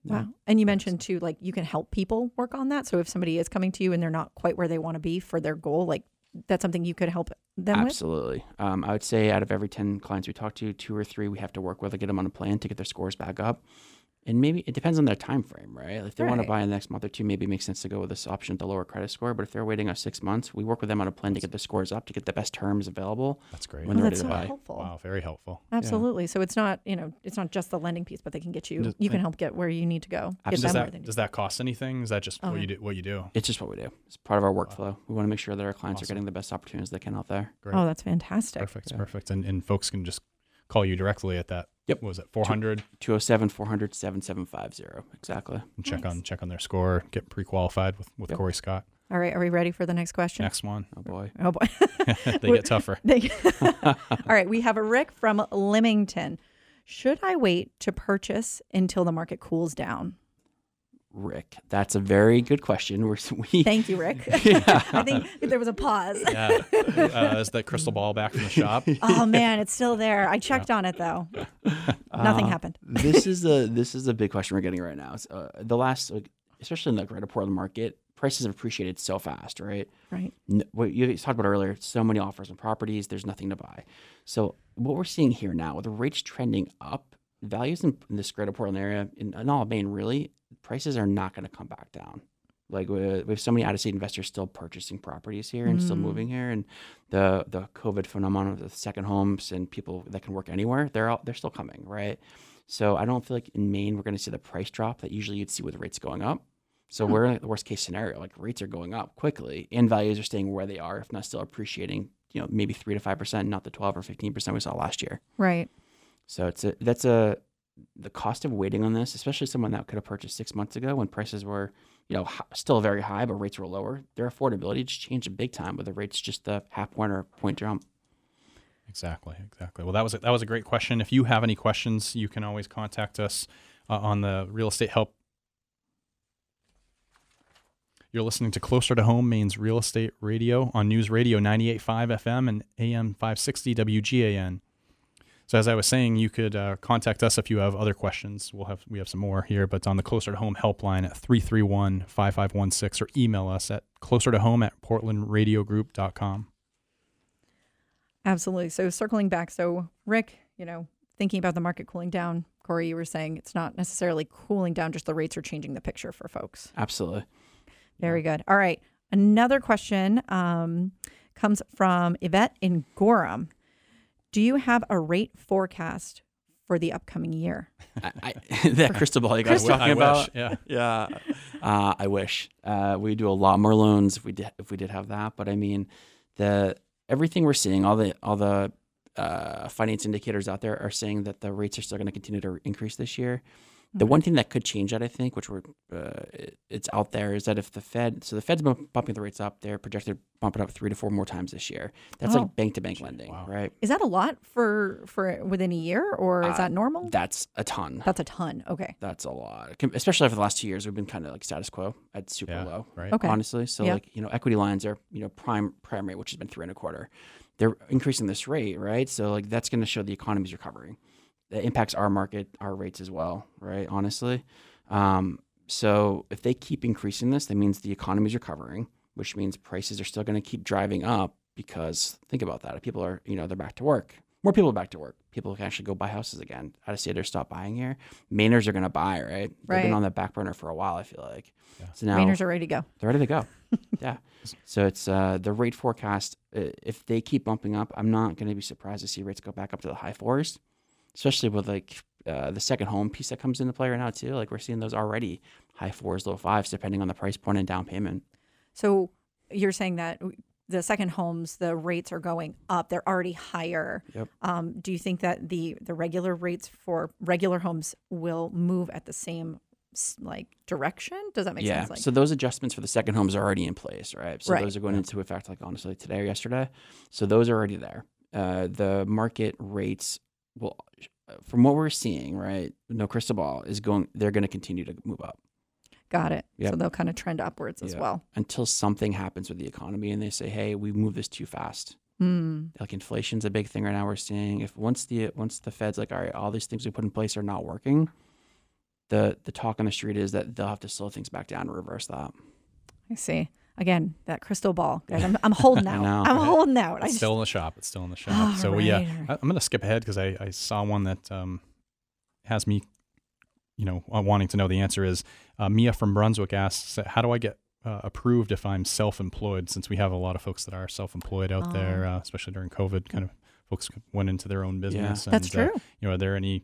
E: Yeah.
C: Wow. And you mentioned too, like you can help people work on that. So if somebody is coming to you and they're not quite where they want to be for their goal, like that's something you could help them with.
E: Absolutely. Um, I would say out of every 10 clients we talk to, two or three we have to work with to get them on a plan to get their scores back up. And maybe it depends on their time frame, right? If they want to buy in the next month or two, maybe it makes sense to go with this option at the lower credit score. But if they're waiting on six months, we work with them on a plan to get the scores up to get the best terms available.
B: That's great.
E: When
C: Oh,
E: they're
C: that's
E: ready
C: so
E: to buy.
C: helpful.
B: Wow, very helpful.
C: Absolutely. So it's not, you know, it's not just the lending piece, but they can get you.
B: Does-
C: You can help get where you need to go.
E: Absolutely.
B: Does that
C: need.
B: does that cost anything? Is that just
C: Oh,
B: what
C: yeah.
B: you uh-huh. do? What you do?
E: It's just what we do. It's part of our workflow. We want to make sure that our clients
B: Awesome.
E: are getting the best opportunities they can out there.
B: Great.
C: Oh, that's fantastic.
B: Perfect.
E: Yeah.
B: Perfect. And and folks can just call you directly at that.
E: Yep.
B: What was it 400
E: 207 400 7750. Exactly.
B: and check
C: Nice.
B: on check on their score. Get pre-qualified with with
E: Yep.
B: Corey Scott.
C: All right. Are we ready for the next question?
B: Next one.
E: Oh, boy.
C: Oh, boy. [LAUGHS]
B: they get tougher. [LAUGHS]
C: They- [LAUGHS] All right. We have a Rick from Limington. Should I wait to purchase until the market cools down?
E: Rick, that's a very good question. We're, we, [LAUGHS]
C: Thank you, Rick. [LAUGHS]
E: Yeah. [LAUGHS]
C: I think there was a pause.
B: Yeah. Uh, is that crystal ball back from the shop?
C: Oh man, it's still there. I checked on it though. Nothing
E: Uh,
C: happened.
E: this is a this is a big question we're getting right now. It's, uh, the last, like, especially in the Greater Portland market, prices have appreciated so fast, right?
C: Right.
E: N- what you talked about earlier, so many offers on properties, there's nothing to buy. So what we're seeing here now, with the rates trending up, values in, in this Greater Portland area, in, in all of Maine, really, prices are not going to come back down. Like we we have so many out of state investors still purchasing properties here and still
C: Mm.
E: moving here, and the the COVID phenomenon of the second homes and people that can work anywhere, they're all, they're still coming, right? So I don't feel like in Maine we're going to see the price drop that usually you'd see with rates going up. So we're in the worst case scenario, like rates are going up quickly and values are staying where they are, if not still appreciating, you know, maybe three to five percent, not the twelve or fifteen percent we saw last year.
C: Right.
E: So it's a that's a the cost of waiting on this, especially someone that could have purchased six months ago when prices were, you know, still very high, but rates were lower, their affordability just changed a big time with the rates just a half point or point jump.
B: Exactly, exactly. Well, that was a, that was a great question. If you have any questions, you can always contact us uh, on the real estate help. You're listening to Closer to Home, Maine's Real Estate Radio on News Radio 98.5 FM and AM 560 WGAN. So as I was saying, you could uh, contact us if you have other questions. We'll have we have some more here, but on the Closer to Home helpline at 331-5516 or email us at closer to home at portlandradiogroup.com.
C: Absolutely. So circling back, so Rick, you know, thinking about the market cooling down, Corey, you were saying it's not necessarily cooling down, just the rates are changing the picture for folks.
E: Absolutely.
C: Very good. All right. Another question um, comes from Yvette in Gorham. Do you have a rate forecast for the upcoming year?
E: I, I, [LAUGHS] that crystal ball you guys
B: I
E: talking
B: I
E: about.
B: wish, yeah. [LAUGHS]
E: yeah. Uh, I wish uh, we do a lot more loans if we did if we did have that. But I mean, the everything we're seeing, all the all the uh, finance indicators out there are saying that the rates are still going to continue to increase this year. The one thing that could change that, I think, which we're uh, it's out there, is that if the Fed, so the Fed's been bumping the rates up, they're projected to bump it up three to four more times this year. That's
C: Oh.
E: like bank to bank lending,
B: Wow.
E: right?
C: Is that a lot for for within a year, or is
E: Uh,
C: that normal?
E: That's a ton.
C: That's a ton. Okay.
E: That's a lot, especially for the last two years. We've been kind of like status quo at super
B: Yeah,
E: low,
B: right.
C: Okay.
E: honestly. So
C: Yeah.
E: like you know, equity lines are you know prime prime rate, which has been three and a quarter. They're increasing this rate, right? So like that's going to show the economy's recovering. That impacts our market, our rates as well, right? Honestly, um, so if they keep increasing this, that means the economy's recovering, which means prices are still going to keep driving up because think about that. If people are you know they're back to work, more people are back to work. People can actually go buy houses again. Out of staters stop buying here. Mainers are going to buy, right? They've
C: Right.
E: been on the back burner for a while. I feel like. So now
C: Mainers are ready to go.
E: they're ready to go. [LAUGHS] yeah. So it's uh, the rate forecast. uh, If they keep bumping up, I'm not going to be surprised to see rates go back up to the high fours, especially with like uh, the second home piece that comes into play right now too. Like we're seeing those already high fours, low fives, depending on the price point and down payment.
C: So you're saying that the second homes, the rates are going up. They're already higher.
E: Yep.
C: Um, do you think that the the regular rates for regular homes will move at the same like direction? Does that make
E: yeah.
C: sense? Like,
E: so those adjustments for the second homes are already in place, right? So
C: Right.
E: those are going into effect like honestly today or yesterday. So those are already there. Uh, the market rates will, from what we're seeing, right? No crystal ball is going. They're going to continue to move up.
C: got it. So they'll kind of trend upwards as well.
E: until something happens with the economy and they say, "Hey, we moved this too fast."
C: Hmm.
E: Like inflation's a big thing right now. We're seeing if once the once the Fed's like, "All right, all these things we put in place are not working," the the talk on the street is that they'll have to slow things back down and reverse that.
C: I see. Again, that crystal ball, guys. I'm, I'm [LAUGHS] holding out.
E: know.
C: I'm holding out. I
B: It's
C: just,
B: still in the shop. It's still in the shop.
C: All
B: so yeah,
C: right.
B: I, I'm going to skip ahead because I, I saw one that um, has me, you know, uh, wanting to know the answer is uh, Mia from Brunswick asks, how do I get uh, approved if I'm self-employed? Since we have a lot of folks that are self-employed out there, uh, especially during COVID, kind of folks went into their own business.
C: That's
B: and, uh,
C: true.
B: you know, are there any?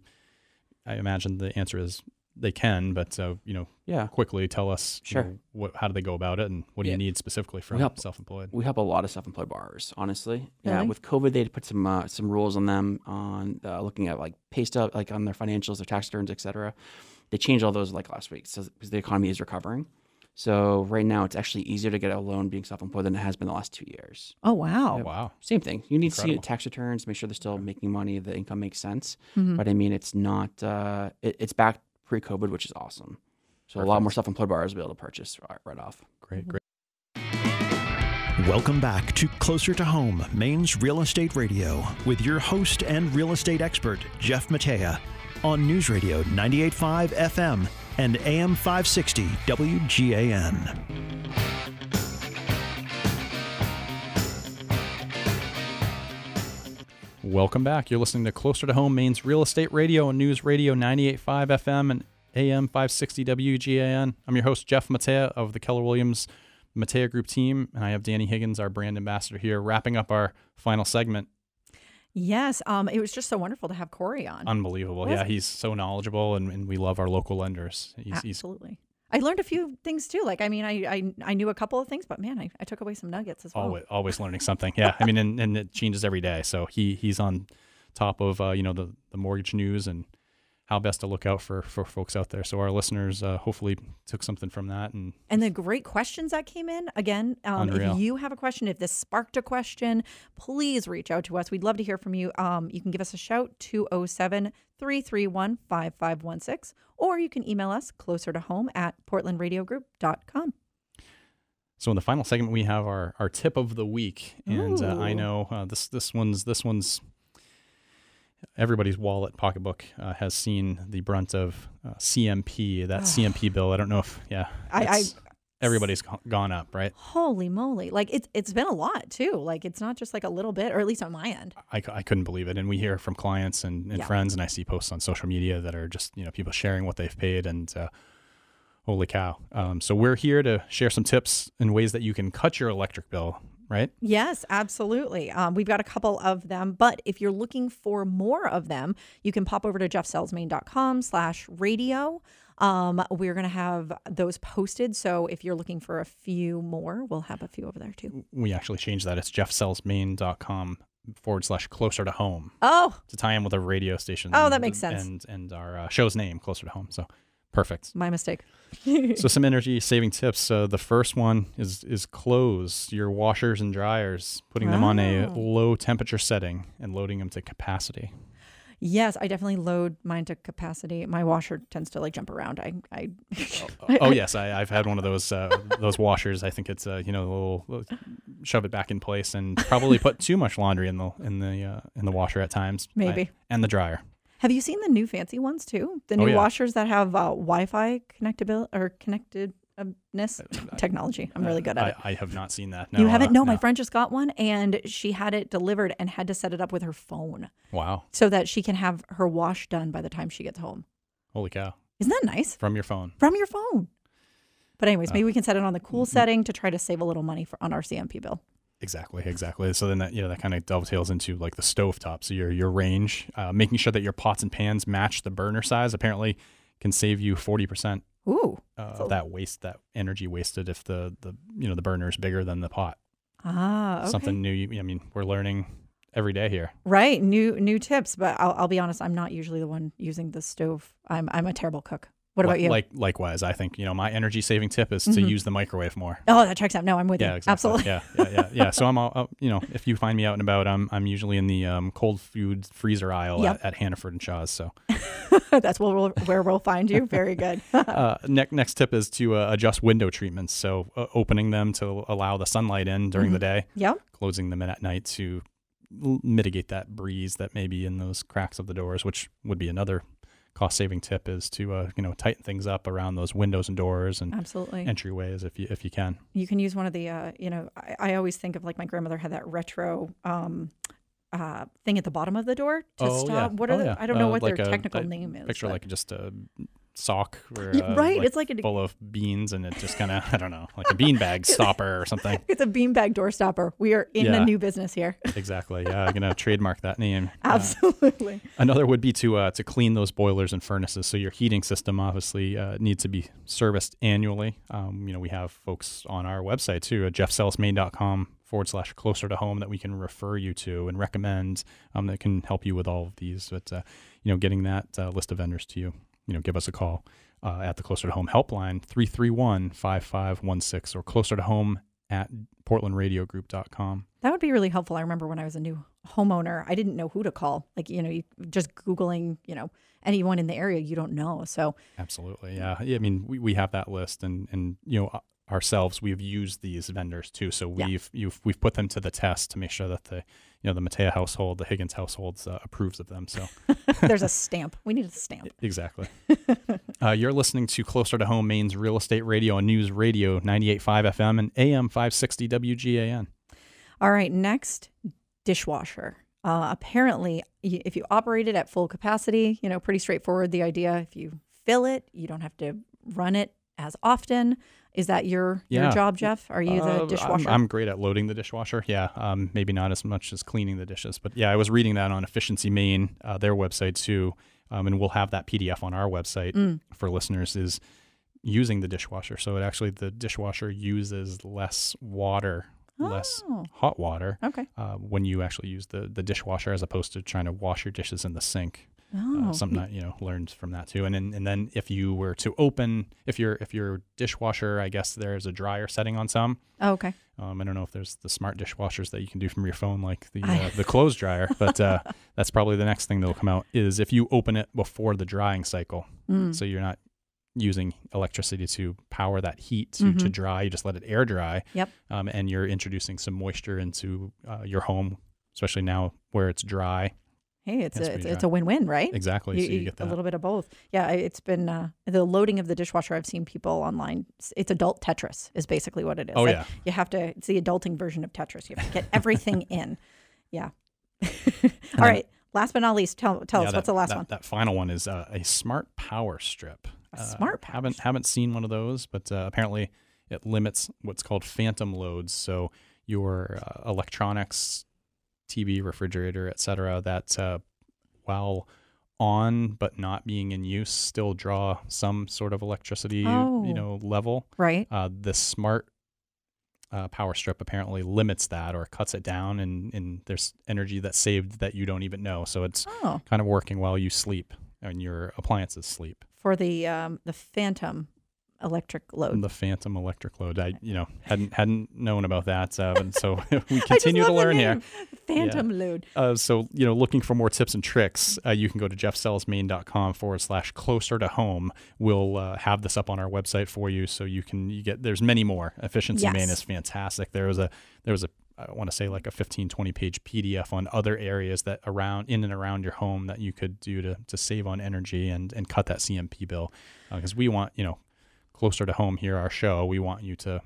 B: I imagine the answer is they can, but uh, you know,
E: Yeah,
B: quickly tell us, you
E: Sure.
B: know, what, how do they go about it, and what do
E: Yeah.
B: you need specifically from
E: help-
B: self-employed?
E: we help a lot of self-employed borrowers. Honestly, yeah. With COVID, they had put some uh, some rules on them on uh, looking at like pay stub, like on their financials, their tax returns, etc. They changed all those like last week, so because the economy is recovering. So right now, it's actually easier to get a loan being self-employed than it has been the last two years.
C: oh wow.
B: Oh wow,
E: Same thing. You need to see tax returns, make sure they're still making money, the income makes sense.
C: Mhm.
E: But I mean, it's not. Uh, it, it's back pre-COVID, which is awesome. So a lot
B: Perfect.
E: more self-employed borrowers will be able to purchase right, right off.
B: great, great.
A: Welcome back to Closer to Home, Maine's Real Estate Radio, with your host and real estate expert, Jeff Matea, on News Radio 98.5 FM and AM 560 WGAN.
B: Welcome back. You're listening to Closer to Home, Maine's Real Estate Radio and News Radio 98.5 FM and AM 560 WGAN. I'm your host, Jeff Matea of the Keller Williams Matea Group team, and I have Danni Higgins, our brand ambassador here, wrapping up our final segment.
C: Yes. Um, it was just so wonderful to have Corey on.
B: Unbelievable.
C: Was
B: Yeah,
C: it?
B: he's so knowledgeable, and, and we love our local lenders. He's, he's
C: Absolutely. I learned a few things too. Like, I mean, I I, I knew a couple of things, but man, I, I took away some nuggets as well.
B: always always learning something. Yeah, I mean, and, and it changes every day. So he he's on top of uh, you know the the mortgage news and how best to look out for for folks out there. So our listeners uh, hopefully took something from that and
C: And the great questions that came in. Again, um, if you have a question, if this sparked a question, please reach out to us. We'd love to hear from you. Um, you can give us a shout 207 331 5516, or you can email us closer to home at portlandradiogroup.com.
B: So in the final segment, we have our, our tip of the week, and uh, I know uh, this this one's this one's everybody's wallet pocketbook uh, has seen the brunt of uh, CMP. That CMP bill. I don't know if yeah,
C: I- I-
B: everybody's go- gone up, right?
C: Holy moly. Like it's it's been a lot too. Like it's not just like a little bit, or at least on my end.
B: I, I couldn't believe it, and we hear from clients and, and
C: Yeah.
B: friends, and I see posts on social media that are just you know people sharing what they've paid, and uh, holy cow! Um, so we're here to share some tips and ways that you can cut your electric bill, right?
C: Yes, absolutely. Um, we've got a couple of them, but if you're looking for more of them, you can pop over to jeffsellsmain.com slash radio. Um, we're going to have those posted. So if you're looking for a few more, we'll have a few over there too.
B: we actually changed that. It's jeffsellsmain.com forward slash closer to home
C: Oh,
B: to tie in with a radio station.
C: Oh, that makes sense.
B: And and our uh, show's name, closer to home. So perfect.
C: my mistake.
B: so some energy saving tips. So the first one is is close your washers and dryers, putting them on a
C: Oh.
B: low temperature setting and loading them to capacity.
C: Yes, I definitely load mine to capacity. My washer tends to like jump around. I, I,
B: oh [LAUGHS] yes, I, I've had one of those uh, those washers. I think it's uh, you know a little, little- shove it back in place and probably put too much laundry in the in the uh, in the washer at times. I-
C: Maybe.
B: and the dryer.
C: Have you seen the new fancy ones too? The
B: Oh,
C: new
B: yeah.
C: washers that have uh, Wi-Fi connectability or connectedness technology. I'm really good at
B: I,
C: it.
B: I have not seen that. No, you
C: haven't?
B: uh,
C: No, my friend just got one and she had it delivered and had to set it up with her phone
B: Wow,
C: so that she can have her wash done by the time she gets home.
B: holy cow!
C: Isn't that nice?
B: From your phone.
C: From your phone. But anyways,
B: Uh,
C: maybe we can set it on the
B: mm-hmm.
C: cool setting to try to save a little money for on our CMP bill.
B: Exactly, exactly. So then that you know that kind of dovetails into like the stove top. So your your range, uh, making sure that your pots and pans match the burner size, apparently can save you forty percent
C: Ooh.
B: uh,
C: So-
B: that waste, that energy wasted if the the you know the burner is bigger than the pot.
C: Ah, okay.
B: Something new. I mean, we're learning every day here.
C: Right, new new tips, but I'll, I'll be honest, I'm not usually the one using the stove. I'm I'm a terrible cook. What about you?
B: Like likewise, I think you know my energy saving tip is to
C: Mhm.
B: use the microwave more.
C: oh, that checks out. No, I'm with
B: Yeah,
C: you.
B: exactly.
C: Absolutely.
B: Yeah, yeah, yeah, yeah. So I'm, all, uh, you know, if you find me out and about, I'm, I'm usually in the um, cold food freezer aisle
C: Yep.
B: at, at Hannaford and Shaw's. So [LAUGHS]
C: That's where we'll, where we'll find you. Very good. [LAUGHS]
B: uh, next next tip is to uh, adjust window treatments. So uh, opening them to allow the sunlight in during the day,
C: Yeah.
B: closing them in at night to l- mitigate that breeze that may be in those cracks of the doors, which would be another cost saving tip is to uh, you know tighten things up around those windows and doors and
C: Absolutely.
B: entryways if you if you can.
C: you can use one of the uh, you know I, I always think of like my grandmother had that retro um uh thing at the bottom of the door to
B: Oh,
C: stop
B: yeah.
C: what are
B: Oh,
C: the
B: yeah.
C: i don't know
B: Uh,
C: what
B: like
C: their technical name is
B: Picture
C: but-
B: like just a sock or
C: Yeah,
B: uh,
C: right,
B: like
C: it's like a-
B: full of beans and it just kind of [LAUGHS] I don't know like a beanbag [LAUGHS] stopper or something.
C: it's a beanbag door stopper we are in the new business here [LAUGHS]
B: Exactly. Yeah, I'm gonna trademark that name. Uh,
C: absolutely
B: Another would be to uh, to clean those boilers and furnaces. So your heating system obviously uh, needs to be serviced annually. Um, you know, we have folks on our website too at jeffsellsmain.com forward slash closer to home that we can refer you to and recommend um, that can help you with all of these. But uh, you know, getting that uh, list of vendors to you, you know, give us a call uh, at the closer to home helpline 331 5516 or closer to home at portlandradiogroup.com.
C: that would be really helpful i remember when i was a new homeowner i didn't know who to call like you know you just googling you know anyone in the area you don't know so
B: Absolutely. Yeah. Yeah, I mean, we, we have that list and, and, you know, ourselves, we've used these vendors too. So we've, you've, we've put them to the test to make sure that the, you know, the Matea household, the Higgins households uh, approves of them. So [LAUGHS]
C: there's a stamp we need a stamp
B: exactly. [LAUGHS] uh, you're listening to Closer to Home Maine's Real Estate Radio and News Radio 98.5 FM and AM 560 WGAN.
C: All right, next dishwasher. Uh, apparently, if you operate it at full capacity, you know, pretty straightforward. The idea, if you fill it, you don't have to run it as often. Is that your your job, Jeff? Are you
B: Uh,
C: the
B: I'm-
C: dishwasher?
B: I'm, great at loading the dishwasher. Yeah, um, maybe not as much as cleaning the dishes, but yeah, I was reading that on Efficiency Maine, uh, their website too, um, and we'll have that PDF on our website
C: Mm.
B: for listeners. Is using the dishwasher, so it actually the dishwasher uses less water, less
C: Oh.
B: hot water
C: okay.
B: uh, when you actually use the the dishwasher as opposed to trying to wash your dishes in the sink.
C: Oh,
B: uh, something I you know learned from that too. And then and then if you were to open if your if your dishwasher, I guess there's a dryer setting on some.
C: oh, okay.
B: Um, I don't know if there's the smart dishwashers that you can do from your phone, like the uh, the [LAUGHS] clothes dryer, but uh, that's probably the next thing that'll come out is if you open it before the drying cycle,
C: Mm.
B: so you're not using electricity to power that heat to, to
C: Mhm.
B: dry. You just let it air dry.
C: Yep.
B: Um, and you're introducing some moisture into uh, your home, especially now where it's dry.
C: Hey, it's a it's,
B: dry.
C: a win-win, right?
B: Exactly. so you get
C: a little bit of both. Yeah, it's been uh, the loading of the dishwasher. I've seen people online. It's, adult Tetris, is basically what it is.
B: Oh,
C: Like,
B: yeah.
C: you have to. It's the adulting version of Tetris. You have to get everything [LAUGHS] in. Yeah. [LAUGHS] All
B: then-
C: right. Last but not least, tell tell
B: Yeah,
C: us
B: that-
C: what's the last
B: that,
C: one?
B: That final one is uh, a smart power strip.
C: A
B: Uh,
C: smart power
B: haven't
C: strip.
B: haven't seen one of those, but uh, apparently it limits what's called phantom loads. So your uh, electronics, TV, refrigerator, etc. That uh, while on but not being in use, still draw some sort of electricity,
C: Oh.
B: you know, level.
C: Right.
B: Uh, the smart uh, power strip apparently limits that or cuts it down, and, and there's energy that's saved that you don't even know. So it's
C: Oh,
B: kind of working while you sleep and your appliances sleep.
C: for the um the Phantom electric load.
B: The phantom electric load. I you know hadn't hadn't known about that, uh, and so [LAUGHS] [LAUGHS] we continue to learn here.
C: Phantom load.
B: Uh, so you know, looking for more tips and tricks, uh, you can go to jeffsellsmain.com forward slash closer to home. We'll uh, have this up on our website for you, so you can you get. There's many more. Efficiency
C: Maine
B: is fantastic. There was a there was a I want to say like a 15 20 page PDF on other areas that around in and around your home that you could do to to save on energy and and cut that CMP bill because we want you know closer to home here our show we want you to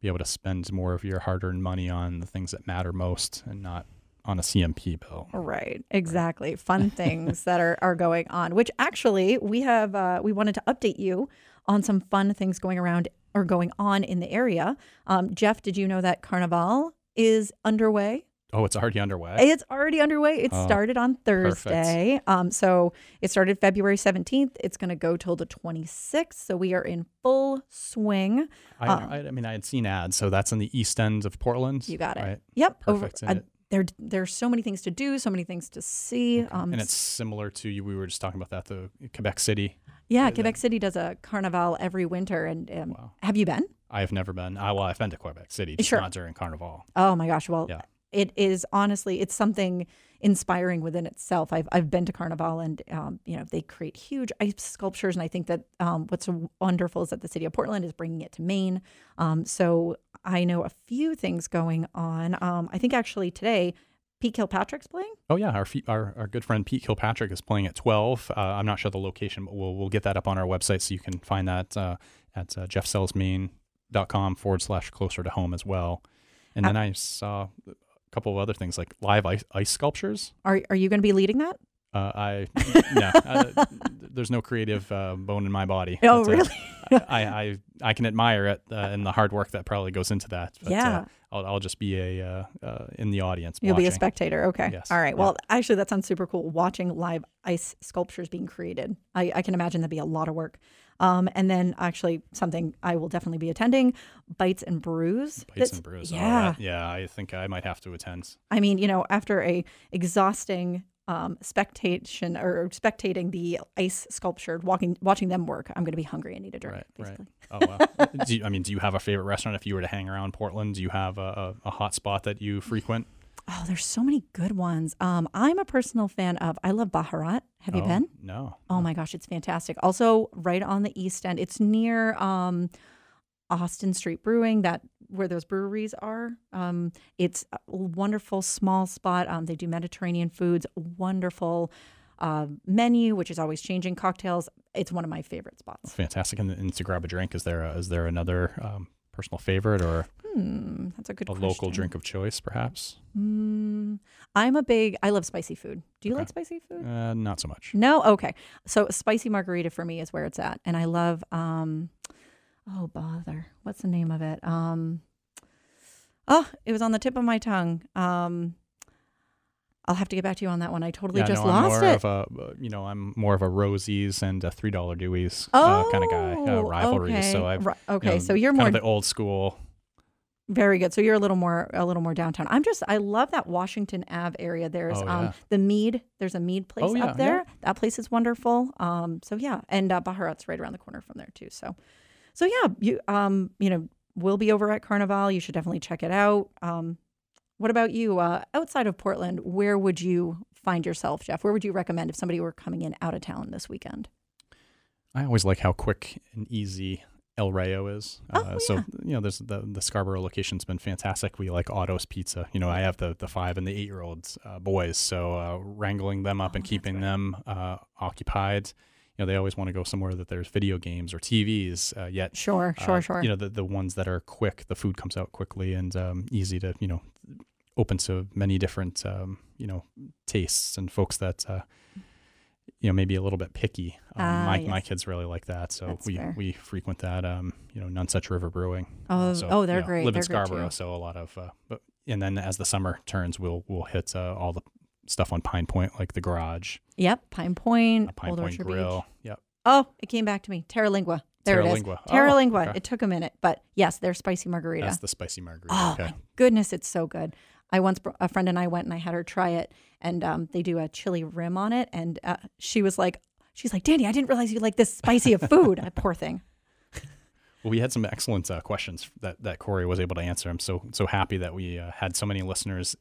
B: be able to spend more of your hard-earned money on the things that matter most and not on a CMP bill.
C: Right, exactly. Fun [LAUGHS] things that are, are going on, which actually we have, uh, we wanted to update you on some fun things going around or going on in the area. Um, Jeff, did you know that Carnival is underway?
B: Oh, it's already underway.
C: It's already underway. It
B: Oh,
C: started on Thursday. Um, so it started February 17th. It's going to go till the 26th. So we are in full swing.
B: I,
C: um,
B: I, I mean, I had seen ads, so that's in the east end of Portland.
C: You got it.
B: Right?
C: Yep.
B: Perfect.
C: uh,
B: it-
C: there, there's so many things to do, so many things to see. Um,
B: and it's similar to you. We were just talking about that. The Quebec City.
C: Yeah,
B: Yeah,
C: Quebec City does a carnival every winter, and um,
B: Wow.
C: have you been?
B: I have never been. I, well, I've been to Quebec City, just
C: Sure.
B: not during Carnival.
C: Oh my gosh! Well,
B: Yeah.
C: It is honestly, it's something inspiring within itself. I've I've been to carnival, and um, you know they create huge ice sculptures, and I think that um, what's wonderful is that the city of Portland is bringing it to Maine. Um, so I know a few things going on. Um, I think actually today. Pete Kilpatrick's playing.
B: Oh yeah, our, our our good friend Pete Kilpatrick is playing at twelve. Uh, I'm not sure the location, but we'll we'll get that up on our website so you can find that uh, at uh, jeffsellsmain.com forward slash closer to home as well. And then I saw couple of other things like live ice, ice sculptures.
C: Are are you going to be leading that?
B: Uh, I no, uh, [LAUGHS] there's no creative uh, bone in my body.
C: Oh,
B: But,
C: really?
B: I, I I can admire it uh, and the hard work that probably goes into that. But,
C: Yeah.
B: uh, I'll, I'll just be a uh, uh, in the audience.
C: You'll be a spectator. Okay.
B: Yes.
C: All right.
B: Yeah.
C: Well, actually, that sounds super cool. Watching live ice sculptures being created. I, I can imagine that'd be a lot of work. Um, and then actually something I will definitely be attending, Bites and Brews.
B: Bites
C: That's-
B: and brews. Oh,
C: Yeah.
B: yeah. I think I might have to attend.
C: I mean, you know, after a exhausting um, spectation or spectating the ice sculpture, walking, watching them work, I'm going to be hungry. I need a drink.
B: Right, right. Oh wow. [LAUGHS] do you, I mean, do you have a favorite restaurant if you were to hang around Portland? Do you have a, a, a hot spot that you frequent?
C: Oh, there's so many good ones. Um, I'm a personal fan of. I love Baharat. Have you
B: Oh,
C: been?
B: No.
C: Oh my gosh, it's fantastic. Also, right on the east end, it's near um, Austin Street Brewing, that where those breweries are. Um, it's a wonderful small spot. Um, they do Mediterranean foods, wonderful uh, menu, which is always changing cocktails. It's one of my favorite spots.
B: Fantastic. And, and to grab a drink, is there a, is there another um, personal favorite or
C: Hmm, that's a good
B: a
C: question.
B: local drink of choice, perhaps?
C: Mm, I'm a big. I love spicy food. Do you
B: Okay.
C: like spicy food?
B: Uh, not so much.
C: No, okay. So a spicy margarita for me is where it's at, and I love. um Oh bother, what's the name of it? Um Oh, it was on the tip of my tongue. Um I'll have to get back to you on that one. I totally
B: yeah,
C: just
B: no,
C: lost
B: more
C: it.
B: of a, you know, I'm more of a Rosie's and a three dollar Dewey's uh, kind of guy, uh,
C: Oh,
B: rivalries. So. I've
C: Ri-
B: you
C: okay,
B: know,
C: so you're
B: kind
C: more
B: of the old school
C: Very good. So you're a little more a little more downtown. I'm just I love that Washington Ave area. There's
B: Oh,
C: um the Mead. There's a Mead place
B: Oh, yeah,
C: up there. That place is wonderful. Um so yeah, and uh, Baharat's right around the corner from there too. So so yeah, you um you know we'll be over at Carnival. You should definitely check it out. Um, what about you? Uh, outside of Portland, where would you find yourself, Jeff? Where would you recommend if somebody were coming in out of town this weekend?
B: I always like how quick and easy El Rayo is.
C: Oh,
B: uh, so you know, there's the the Scarborough location's been fantastic. We like Otto's Pizza. You know, I have the the five and the eight year olds uh, boys, so uh, wrangling them up
C: Oh,
B: and keeping them uh, occupied. You know, they always want to go somewhere that there's video games or TVs. Uh, yet,
C: Sure, sure,
B: uh,
C: sure.
B: You know, the the ones that are quick, the food comes out quickly and um, easy to you know, open to many different um, you know tastes and folks that. Uh, you know, maybe a little bit picky. Um,
C: Ah,
B: my,
C: yes.
B: my kids really like that, so
C: That's
B: we
C: fair.
B: we frequent that. Um, you know, Nonesuch River Brewing.
C: Oh,
B: so,
C: oh, they're
B: you know,
C: great.
B: Live
C: They're
B: in Scarborough, so a lot of. Uh, but and then as the summer turns, we'll we'll hit uh, all the stuff on Pine Point, like the garage,
C: Yep, Pine Point,
B: Pine
C: Old
B: Point
C: Orchard
B: Grill.
C: Beach.
B: Yep.
C: Oh, it came back to me. Terlingua. There it is.
B: Terlingua. Oh,
C: Lingua.
B: okay.
C: It took a minute, but yes, their spicy margarita.
B: That's the spicy margarita.
C: Oh
B: okay.
C: my goodness, it's so good. I once a friend and I went and I had her try it, and um, they do a chili rim on it, and uh, she was like, she's like, Danni, I didn't realize you like this spicy of food. Poor thing. [LAUGHS]
B: Well, we had some excellent uh, questions that, that Corey was able to answer. I'm so so happy that we uh, had so many listeners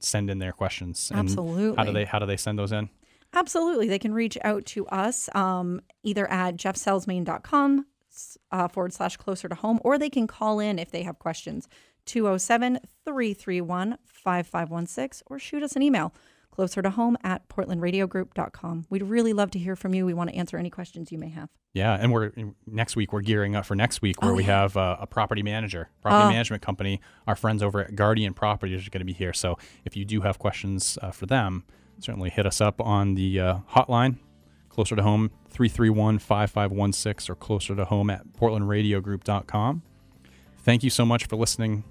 B: send in their questions.
C: Absolutely.
B: How do they how do they send those in?
C: Absolutely. They can reach out to us um, either at jeffsellsmain.com uh, forward slash closer to home, or they can call in if they have questions 207 331 5516 or shoot us an email closer to home at portlandradiogroup.com. We'd really love to hear from you. We want to answer any questions you may have.
B: Yeah, and we're next week. We're gearing up for next week, where
C: Oh,
B: we have uh, a property manager, property
C: Oh.
B: management company. Our friends over at Guardian Properties are going to be here. So if you do have questions uh, for them, certainly hit us up on the uh, hotline, closer to home 331-5516 or closer to home at portlandradiogroup.com. Thank you so much for listening